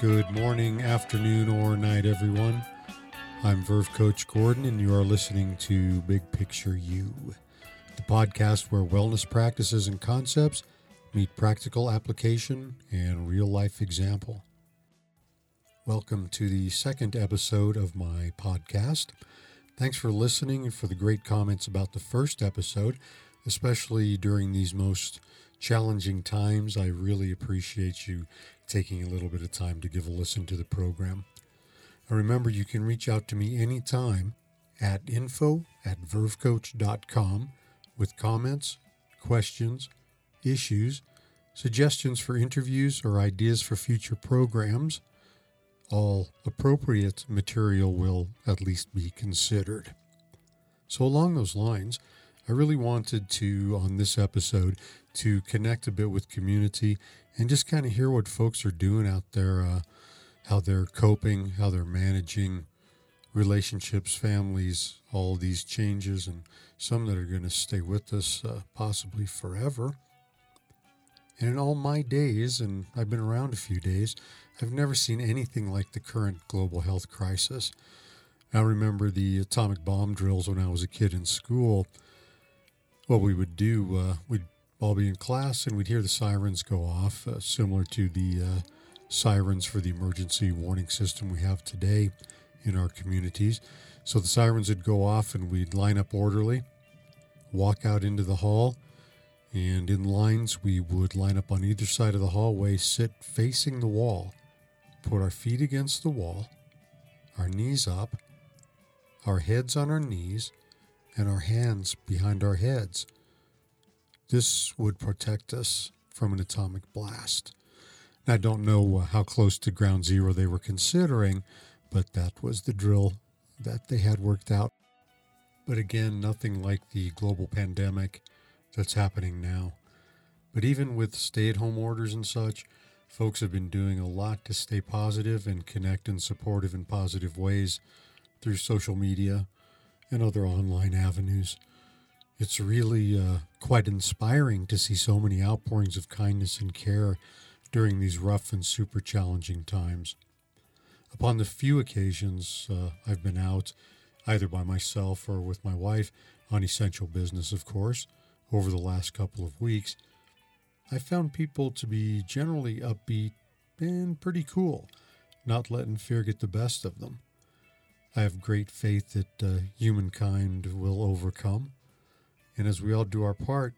Good morning, afternoon, or night, everyone. I'm Verve Coach Gordon, and you are listening to Big Picture You, the podcast where wellness practices and concepts meet practical application and real life example. Welcome to the second episode of my podcast. Thanks for listening and for the great comments about the first episode, especially during these most challenging times. I really appreciate you taking a little bit of time to give a listen to the program. And remember, you can reach out to me anytime at info at vervecoach.com with comments, questions, issues, suggestions for interviews, or ideas for future programs. All appropriate material will at least be considered. So, along those lines, I really wanted to, on this episode, to connect a bit with community and just kind of hear what folks are doing out there, uh, how they're coping, how they're managing relationships, families, all these changes, and some that are going to stay with us uh, possibly forever. And in all my days, and I've been around a few days, I've never seen anything like the current global health crisis. I remember the atomic bomb drills when I was a kid in school. What we would do, uh, we'd all be in class and we'd hear the sirens go off, uh, similar to the uh, sirens for the emergency warning system we have today in our communities. So the sirens would go off and we'd line up orderly, walk out into the hall, and in lines we would line up on either side of the hallway, sit facing the wall, put our feet against the wall, our knees up, our heads on our knees, and our hands behind our heads. This would protect us from an atomic blast. I don't know uh, how close to ground zero they were considering, but that was the drill that they had worked out. But again, nothing like the global pandemic that's happening now. But even with stay at home orders and such, folks have been doing a lot to stay positive and connect in supportive and positive ways through social media and other online avenues. It's really uh, quite inspiring to see so many outpourings of kindness and care during these rough and super challenging times. Upon the few occasions uh, I've been out, either by myself or with my wife, on essential business, of course, over the last couple of weeks, I found people to be generally upbeat and pretty cool, not letting fear get the best of them. I have great faith that uh, humankind will overcome and as we all do our part,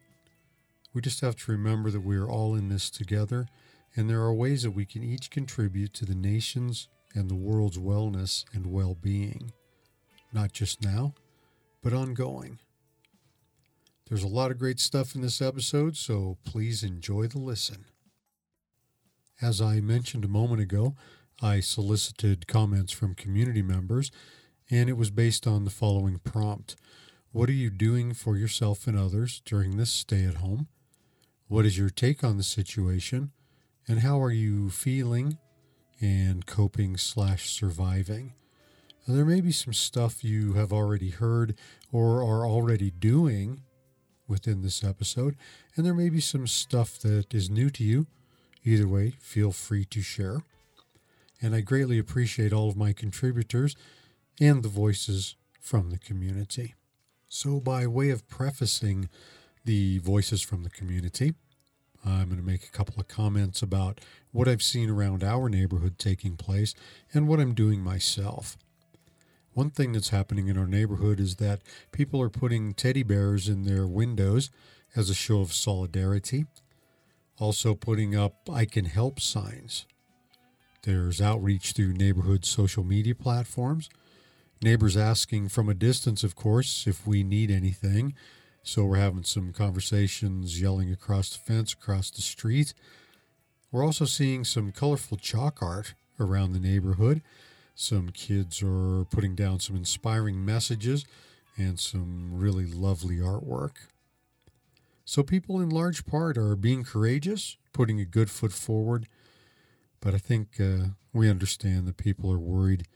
we just have to remember that we are all in this together, and there are ways that we can each contribute to the nation's and the world's wellness and well being, not just now, but ongoing. There's a lot of great stuff in this episode, so please enjoy the listen. As I mentioned a moment ago, I solicited comments from community members, and it was based on the following prompt what are you doing for yourself and others during this stay at home? What is your take on the situation? And how are you feeling and coping slash surviving? There may be some stuff you have already heard or are already doing within this episode, and there may be some stuff that is new to you. Either way, feel free to share. And I greatly appreciate all of my contributors and the voices from the community. So, by way of prefacing the voices from the community, I'm going to make a couple of comments about what I've seen around our neighborhood taking place and what I'm doing myself. One thing that's happening in our neighborhood is that people are putting teddy bears in their windows as a show of solidarity, also putting up I can help signs. There's outreach through neighborhood social media platforms Neighbors asking from a distance, of course, if we need anything. So we're having some conversations, yelling across the fence, across the street. We're also seeing some colorful chalk art around the neighborhood. Some kids are putting down some inspiring messages and some really lovely artwork. So, people in large part are being courageous, putting a good foot forward. But I think uh, we understand that people are worried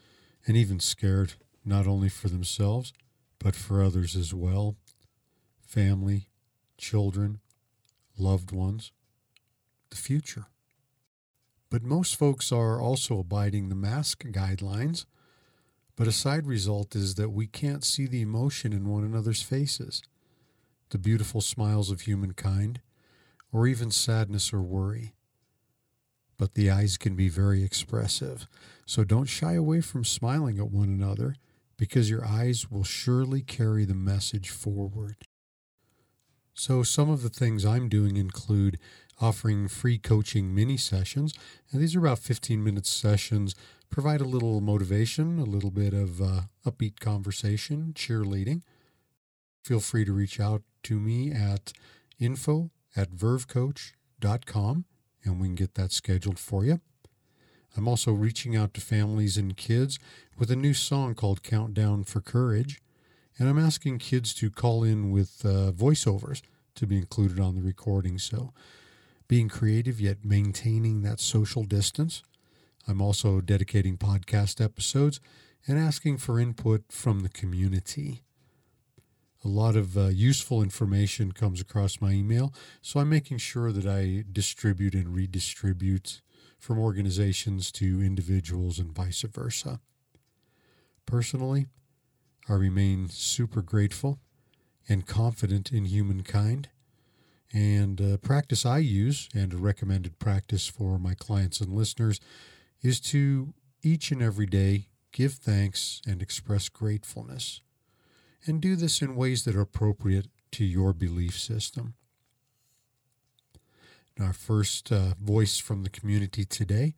and even scared not only for themselves, but for others as well family, children, loved ones, the future. But most folks are also abiding the mask guidelines. But a side result is that we can't see the emotion in one another's faces, the beautiful smiles of humankind, or even sadness or worry. But the eyes can be very expressive, so don't shy away from smiling at one another because your eyes will surely carry the message forward. So, some of the things I'm doing include offering free coaching mini sessions, and these are about 15 minute sessions. Provide a little motivation, a little bit of uh, upbeat conversation, cheerleading. Feel free to reach out to me at info at vervecoach.com and we can get that scheduled for you. I'm also reaching out to families and kids with a new song called Countdown for Courage. And I'm asking kids to call in with uh, voiceovers to be included on the recording. So being creative yet maintaining that social distance. I'm also dedicating podcast episodes and asking for input from the community. A lot of uh, useful information comes across my email, so I'm making sure that I distribute and redistribute from organizations to individuals and vice versa. Personally, I remain super grateful and confident in humankind. And a practice I use, and a recommended practice for my clients and listeners, is to each and every day give thanks and express gratefulness. And do this in ways that are appropriate to your belief system. Our first uh, voice from the community today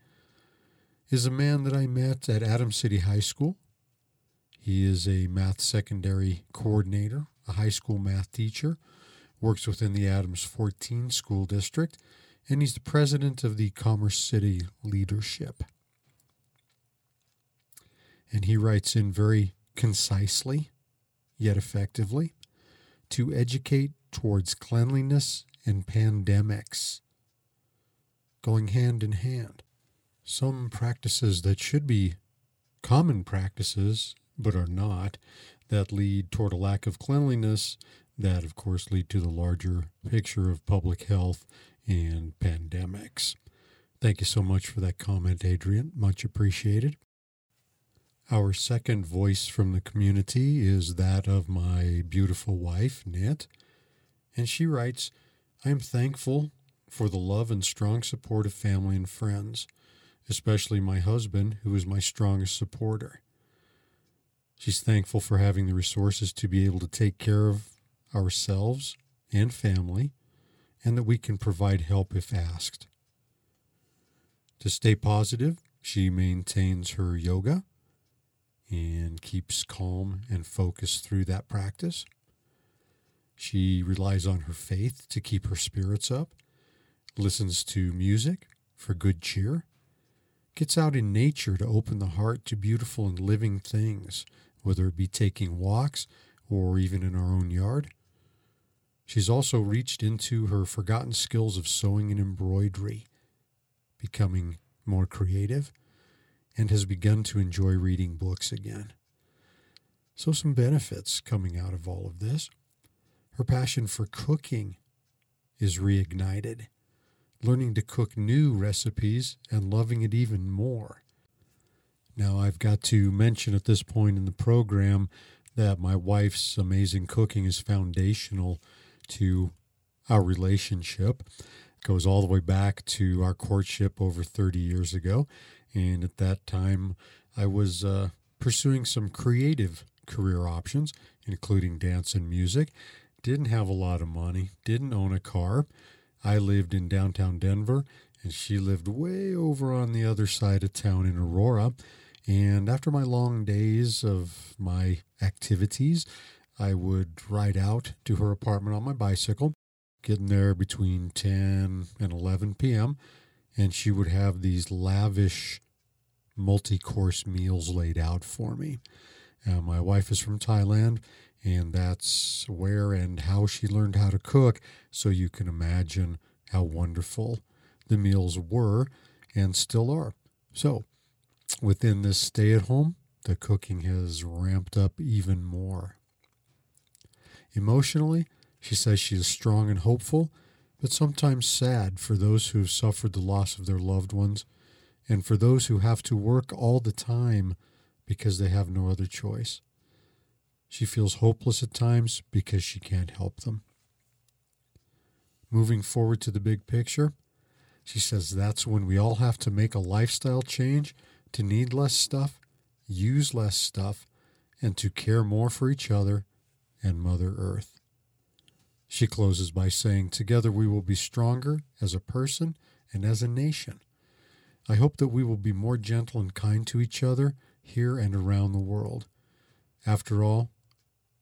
is a man that I met at Adams City High School. He is a math secondary coordinator, a high school math teacher, works within the Adams 14 school district, and he's the president of the Commerce City Leadership. And he writes in very concisely, yet effectively, to educate towards cleanliness and pandemics going hand in hand. Some practices that should be common practices, but are not, that lead toward a lack of cleanliness, that of course lead to the larger picture of public health and pandemics. Thank you so much for that comment, Adrian. Much appreciated. Our second voice from the community is that of my beautiful wife, Nit. And she writes, I am thankful for the love and strong support of family and friends, especially my husband, who is my strongest supporter. She's thankful for having the resources to be able to take care of ourselves and family, and that we can provide help if asked. To stay positive, she maintains her yoga and keeps calm and focused through that practice. She relies on her faith to keep her spirits up listens to music for good cheer, gets out in nature to open the heart to beautiful and living things, whether it be taking walks or even in our own yard. She's also reached into her forgotten skills of sewing and embroidery, becoming more creative, and has begun to enjoy reading books again. So, some benefits coming out of all of this. Her passion for cooking is reignited learning to cook new recipes and loving it even more. Now, I've got to mention at this point in the program that my wife's amazing cooking is foundational to our relationship. It goes all the way back to our courtship over 30 years ago. And at that time, I was uh, pursuing some creative career options, including dance and music. Didn't have a lot of money, didn't own a car, I lived in downtown Denver, and she lived way over on the other side of town in Aurora. And after my long days of my activities, I would ride out to her apartment on my bicycle, getting there between 10 and 11 p.m. And she would have these lavish multi course meals laid out for me. Uh, my wife is from Thailand, and that's where and how she learned how to cook. So you can imagine how wonderful the meals were and still are. So within this stay at home, the cooking has ramped up even more. Emotionally, she says she is strong and hopeful, but sometimes sad for those who have suffered the loss of their loved ones and for those who have to work all the time because they have no other choice. She feels hopeless at times because she can't help them. Moving forward to the big picture, she says that's when we all have to make a lifestyle change to need less stuff, use less stuff, and to care more for each other and Mother Earth. She closes by saying, Together we will be stronger as a person and as a nation. I hope that we will be more gentle and kind to each other here and around the world. After all,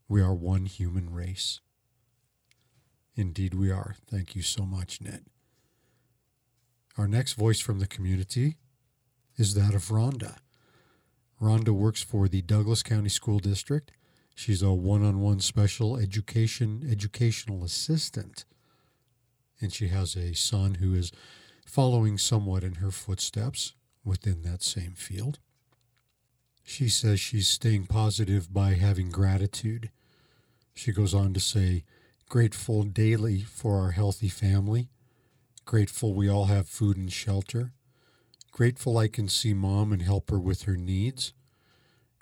we are one human race. Indeed, we are. Thank you so much, Nit. Our next voice from the community is that of Rhonda. Rhonda works for the Douglas County School District. She's a one on one special education educational assistant. And she has a son who is following somewhat in her footsteps within that same field. She says she's staying positive by having gratitude. She goes on to say, grateful daily for our healthy family, grateful we all have food and shelter, grateful I can see mom and help her with her needs,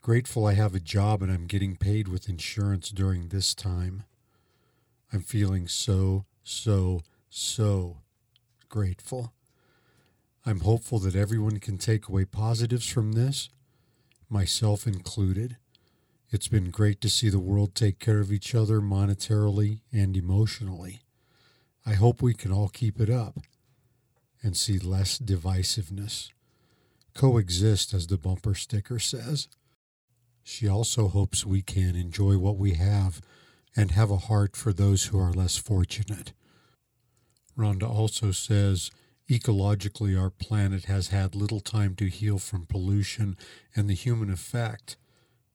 grateful I have a job and I'm getting paid with insurance during this time. I'm feeling so, so, so grateful. I'm hopeful that everyone can take away positives from this myself included. It's been great to see the world take care of each other monetarily and emotionally. I hope we can all keep it up and see less divisiveness. Coexist, as the bumper sticker says. She also hopes we can enjoy what we have and have a heart for those who are less fortunate. Rhonda also says Ecologically, our planet has had little time to heal from pollution and the human effect,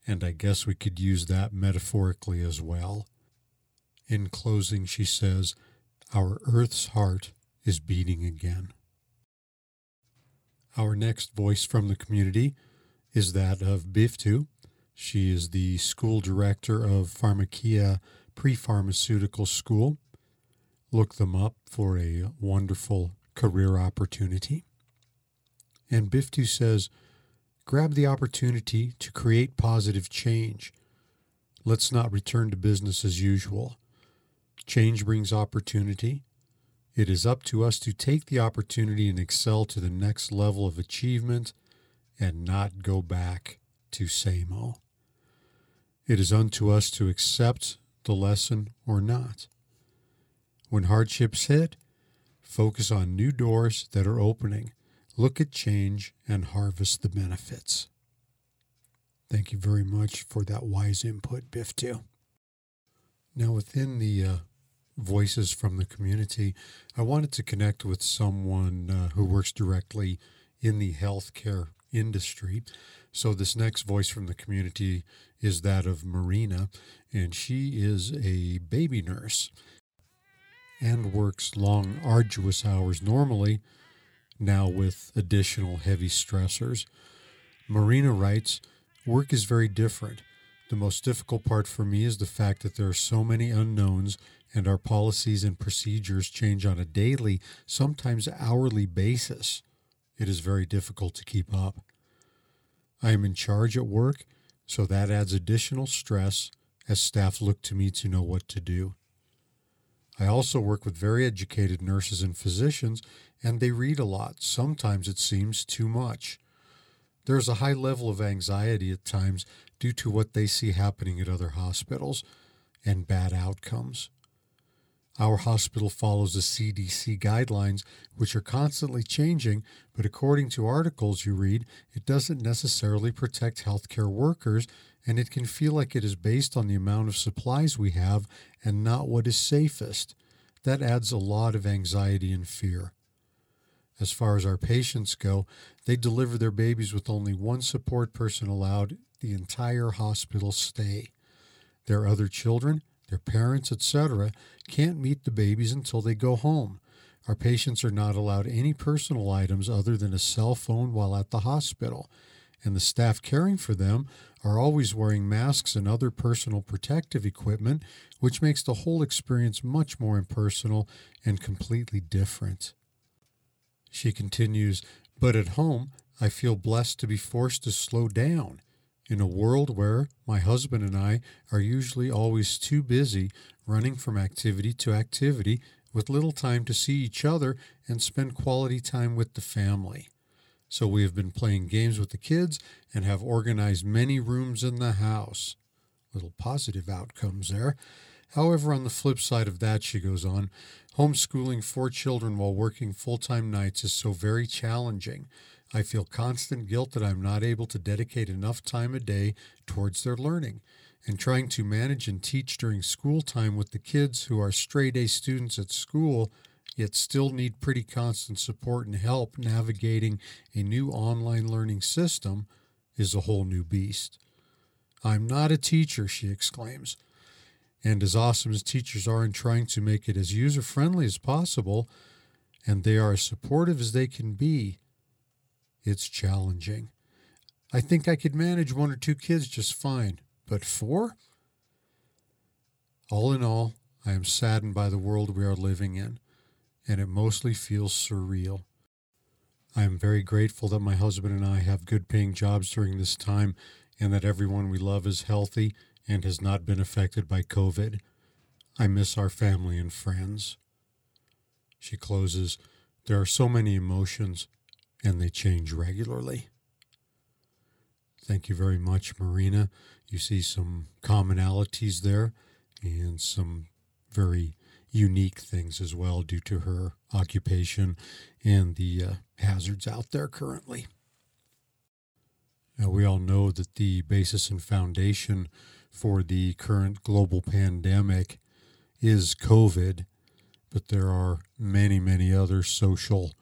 and I guess we could use that metaphorically as well. In closing, she says, Our Earth's heart is beating again. Our next voice from the community is that of Biftu. She is the school director of Pharmakia Pre Pharmaceutical School. Look them up for a wonderful career opportunity. And Biftu says, grab the opportunity to create positive change. Let's not return to business as usual. Change brings opportunity. It is up to us to take the opportunity and excel to the next level of achievement and not go back to same old. It is unto us to accept the lesson or not. When hardships hit, Focus on new doors that are opening. Look at change and harvest the benefits. Thank you very much for that wise input, Biftu. Now, within the uh, voices from the community, I wanted to connect with someone uh, who works directly in the healthcare industry. So, this next voice from the community is that of Marina, and she is a baby nurse and works long, arduous hours normally, now with additional heavy stressors. Marina writes Work is very different. The most difficult part for me is the fact that there are so many unknowns and our policies and procedures change on a daily, sometimes hourly basis. It is very difficult to keep up. I am in charge at work, so that adds additional stress as staff look to me to know what to do. I also work with very educated nurses and physicians, and they read a lot. Sometimes it seems too much. There's a high level of anxiety at times due to what they see happening at other hospitals and bad outcomes. Our hospital follows the CDC guidelines, which are constantly changing, but according to articles you read, it doesn't necessarily protect healthcare workers, and it can feel like it is based on the amount of supplies we have and not what is safest. That adds a lot of anxiety and fear. As far as our patients go, they deliver their babies with only one support person allowed the entire hospital stay. Their other children their parents, etc., can't meet the babies until they go home. Our patients are not allowed any personal items other than a cell phone while at the hospital, and the staff caring for them are always wearing masks and other personal protective equipment, which makes the whole experience much more impersonal and completely different. She continues But at home, I feel blessed to be forced to slow down in a world where my husband and I are usually always too busy running from activity to activity with little time to see each other and spend quality time with the family. So we have been playing games with the kids and have organized many rooms in the house. Little positive outcomes there. However, on the flip side of that, she goes on, homeschooling four children while working full time nights is so very challenging. I feel constant guilt that I'm not able to dedicate enough time a day towards their learning. And trying to manage and teach during school time with the kids who are straight A students at school, yet still need pretty constant support and help navigating a new online learning system, is a whole new beast. I'm not a teacher, she exclaims. And as awesome as teachers are in trying to make it as user friendly as possible, and they are as supportive as they can be, it's challenging. I think I could manage one or two kids just fine, but four? All in all, I am saddened by the world we are living in, and it mostly feels surreal. I am very grateful that my husband and I have good paying jobs during this time and that everyone we love is healthy and has not been affected by COVID. I miss our family and friends. She closes, There are so many emotions, and they change regularly. Thank you very much, Marina. You see some commonalities there and some very unique things as well due to her occupation and the uh, hazards out there currently. Now, we all know that the basis and foundation for the current global pandemic is COVID, but there are many, many other social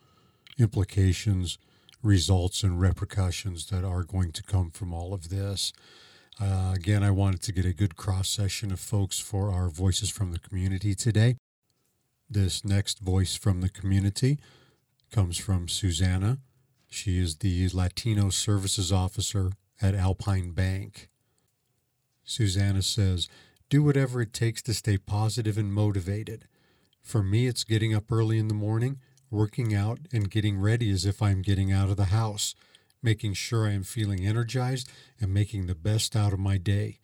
implications, results, and repercussions that are going to come from all of this. Uh, again, I wanted to get a good cross section of folks for our voices from the community today. This next voice from the community comes from Susanna. She is the Latino Services Officer at Alpine Bank. Susanna says, Do whatever it takes to stay positive and motivated. For me, it's getting up early in the morning, working out, and getting ready as if I'm getting out of the house, making sure I am feeling energized and making the best out of my day.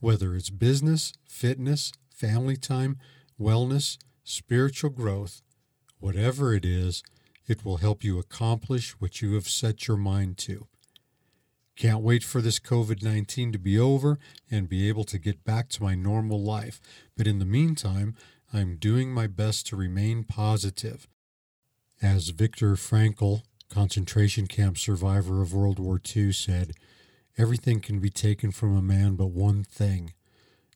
Whether it's business, fitness, family time, wellness, spiritual growth, whatever it is, it will help you accomplish what you have set your mind to. Can't wait for this COVID 19 to be over and be able to get back to my normal life. But in the meantime, I'm doing my best to remain positive. As Viktor Frankl, concentration camp survivor of World War II, said, everything can be taken from a man but one thing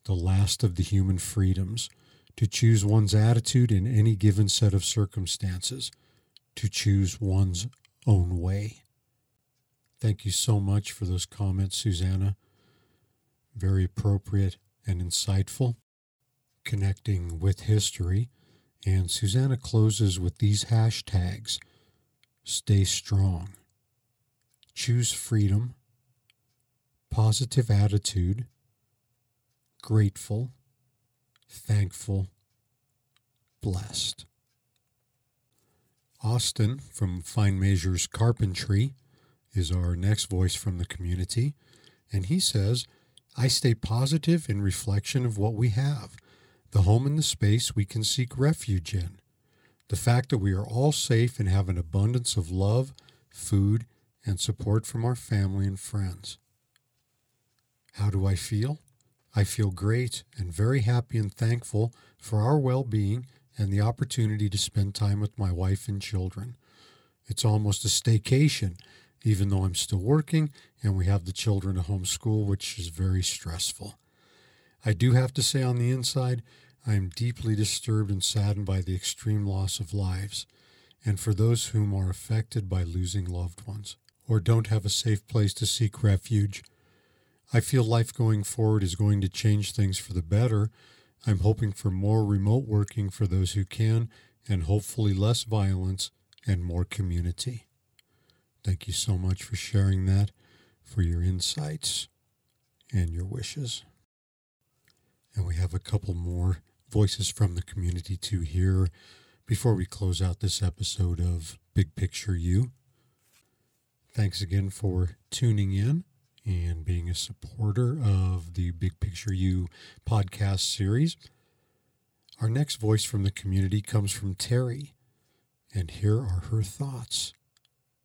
the last of the human freedoms to choose one's attitude in any given set of circumstances to choose one's own way. Thank you so much for those comments, Susanna. Very appropriate and insightful, connecting with history. And Susanna closes with these hashtags stay strong, choose freedom, positive attitude, grateful, thankful, blessed. Austin from Fine Measures Carpentry is our next voice from the community. And he says, I stay positive in reflection of what we have, the home and the space we can seek refuge in, the fact that we are all safe and have an abundance of love, food, and support from our family and friends. How do I feel? I feel great and very happy and thankful for our well being and the opportunity to spend time with my wife and children. It's almost a staycation, even though I'm still working and we have the children at home school, which is very stressful. I do have to say, on the inside, I am deeply disturbed and saddened by the extreme loss of lives, and for those whom are affected by losing loved ones or don't have a safe place to seek refuge. I feel life going forward is going to change things for the better I'm hoping for more remote working for those who can, and hopefully less violence and more community. Thank you so much for sharing that, for your insights and your wishes. And we have a couple more voices from the community to hear before we close out this episode of Big Picture You. Thanks again for tuning in and being a supporter of the Big Picture You podcast series. Our next voice from the community comes from Terry, and here are her thoughts.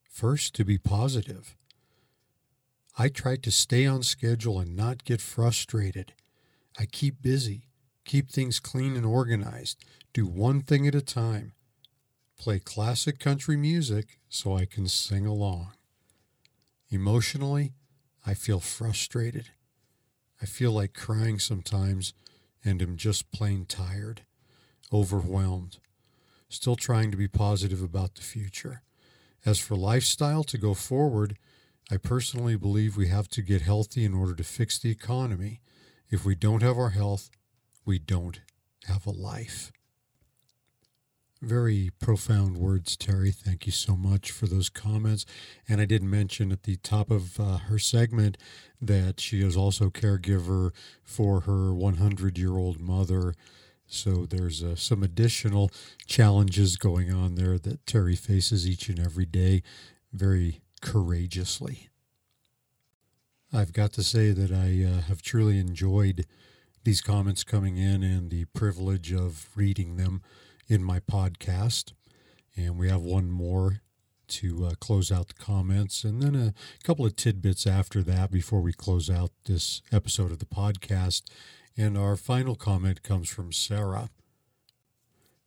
First, to be positive. I try to stay on schedule and not get frustrated. I keep busy, keep things clean and organized, do one thing at a time, play classic country music so I can sing along. Emotionally, I feel frustrated. I feel like crying sometimes and am just plain tired, overwhelmed, still trying to be positive about the future. As for lifestyle to go forward, I personally believe we have to get healthy in order to fix the economy. If we don't have our health, we don't have a life. Very profound words, Terry. Thank you so much for those comments. And I did mention at the top of uh, her segment that she is also caregiver for her 100 year old mother. So there's uh, some additional challenges going on there that Terry faces each and every day very courageously. I've got to say that I uh, have truly enjoyed these comments coming in and the privilege of reading them in my podcast. And we have one more to uh, close out the comments, and then a couple of tidbits after that before we close out this episode of the podcast. And our final comment comes from Sarah.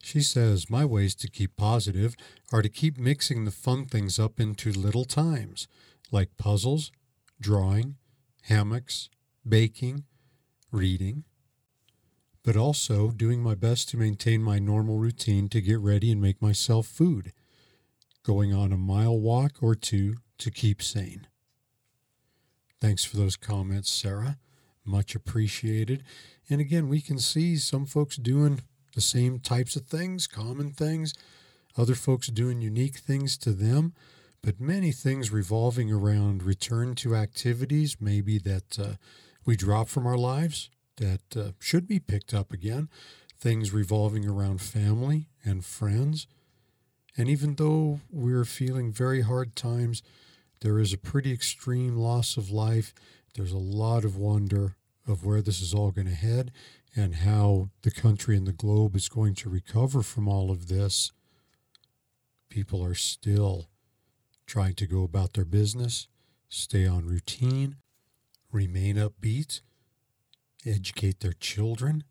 She says, My ways to keep positive are to keep mixing the fun things up into little times, like puzzles, drawing, hammocks, baking, reading, but also doing my best to maintain my normal routine to get ready and make myself food, going on a mile walk or two to keep sane. Thanks for those comments, Sarah. Much appreciated. And again, we can see some folks doing the same types of things, common things, other folks doing unique things to them, but many things revolving around return to activities, maybe that uh, we drop from our lives that uh, should be picked up again, things revolving around family and friends. And even though we're feeling very hard times, there is a pretty extreme loss of life. There's a lot of wonder of where this is all going to head and how the country and the globe is going to recover from all of this. People are still trying to go about their business, stay on routine, remain upbeat, educate their children,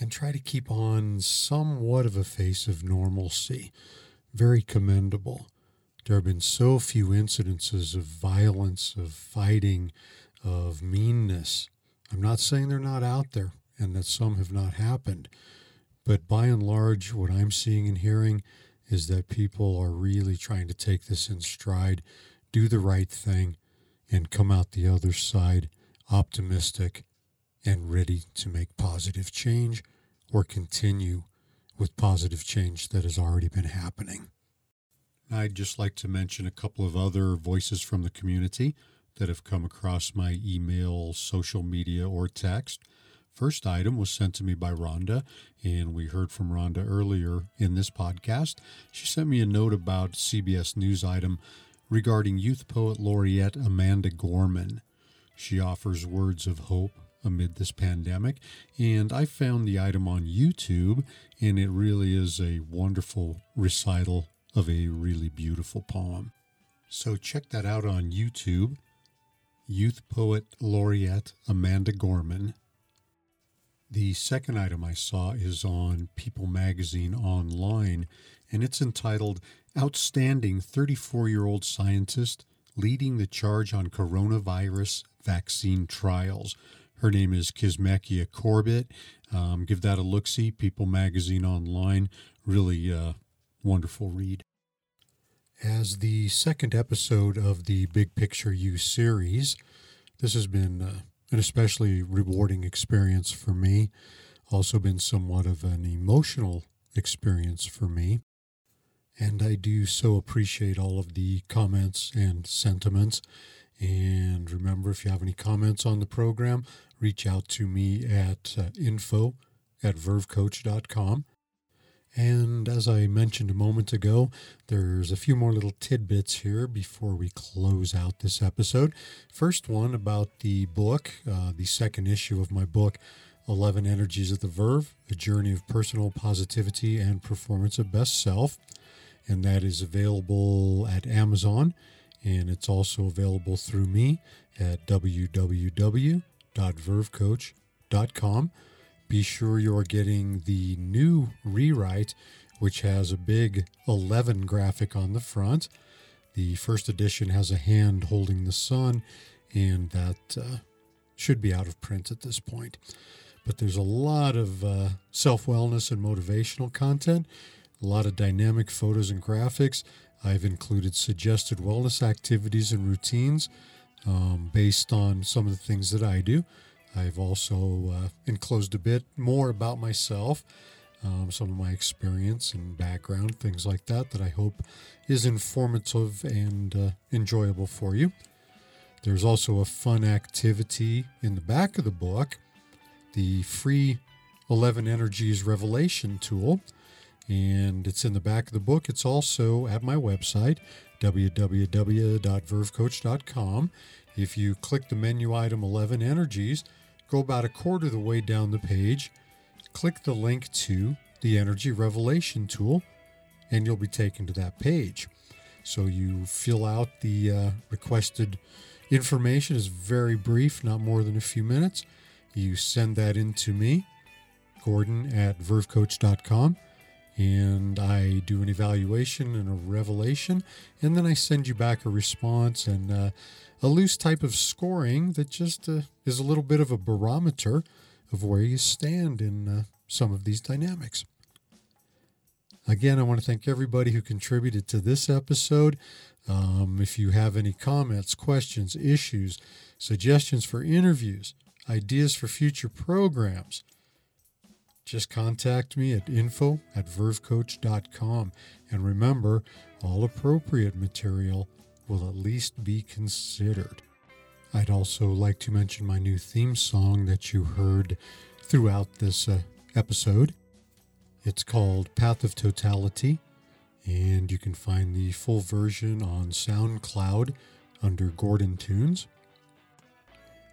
and try to keep on somewhat of a face of normalcy. Very commendable. There have been so few incidences of violence, of fighting, of meanness. I'm not saying they're not out there and that some have not happened, but by and large, what I'm seeing and hearing is that people are really trying to take this in stride, do the right thing, and come out the other side optimistic, and ready to make positive change or continue with positive change that has already been happening. I'd just like to mention a couple of other voices from the community that have come across my email, social media, or text. First item was sent to me by Rhonda, and we heard from Rhonda earlier in this podcast. She sent me a note about CBS News item regarding youth poet laureate Amanda Gorman. She offers words of hope amid this pandemic. And I found the item on YouTube, and it really is a wonderful recital of a really beautiful poem. So check that out on YouTube. Youth Poet Laureate Amanda Gorman. The second item I saw is on People Magazine Online, and it's entitled Outstanding 34 Year Old Scientist Leading the Charge on Coronavirus vaccine trials. Her name is Kizzmekia Corbett. Um, give that a look see. People Magazine Online. Really uh, wonderful read. As the second episode of the Big Picture You series, this has been uh, an especially rewarding experience for me. Also, been somewhat of an emotional experience for me. And I do so appreciate all of the comments and sentiments and remember, if you have any comments on the program, reach out to me at uh, info at vervecoach.com. And as I mentioned a moment ago, there's a few more little tidbits here before we close out this episode. First one about the book, uh, the second issue of my book, 11 Energies of the Verve, A Journey of Personal Positivity and Performance of Best Self. And that is available at Amazon. And it's also available through me at www.vervecoach.com. Be sure you're getting the new rewrite, which has a big 11 graphic on the front. The first edition has a hand holding the sun, and that uh, should be out of print at this point. But there's a lot of uh, self wellness and motivational content, a lot of dynamic photos and graphics. I've included suggested wellness activities and routines um, based on some of the things that I do. I've also uh, enclosed a bit more about myself, um, some of my experience and background, things like that, that I hope is informative and uh, enjoyable for you. There's also a fun activity in the back of the book, the free 11 Energies Revelation tool. And it's in the back of the book. It's also at my website, www.vervecoach.com. If you click the menu item 11 Energies, go about a quarter of the way down the page, click the link to the Energy Revelation tool, and you'll be taken to that page. So you fill out the uh, requested information is very brief, not more than a few minutes. You send that in to me, Gordon at vervecoach.com, and I do an evaluation and a revelation, and then I send you back a response and uh, a loose type of scoring that just uh, is a little bit of a barometer of where you stand in uh, some of these dynamics. Again, I want to thank everybody who contributed to this episode. Um, if you have any comments, questions, issues, suggestions for interviews, ideas for future programs, just contact me at info at vervecoach.com. And remember, all appropriate material will at least be considered. I'd also like to mention my new theme song that you heard throughout this uh, episode. It's called Path of Totality, and you can find the full version on SoundCloud under Gordon Tunes.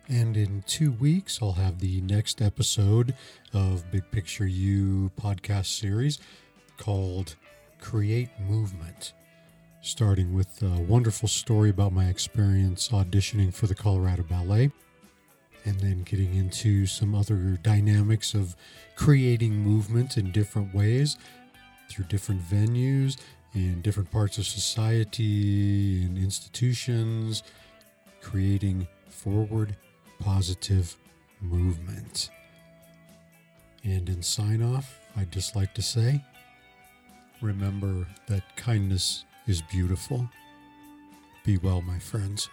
And in two weeks, I'll have the next episode of Big Picture You podcast series called Create Movement starting with a wonderful story about my experience auditioning for the Colorado Ballet, and then getting into some other dynamics of creating movement in different ways through different venues in different parts of society and institutions, creating forward positive movement. And in sign off, I'd just like to say remember that kindness is beautiful. Be well, my friends.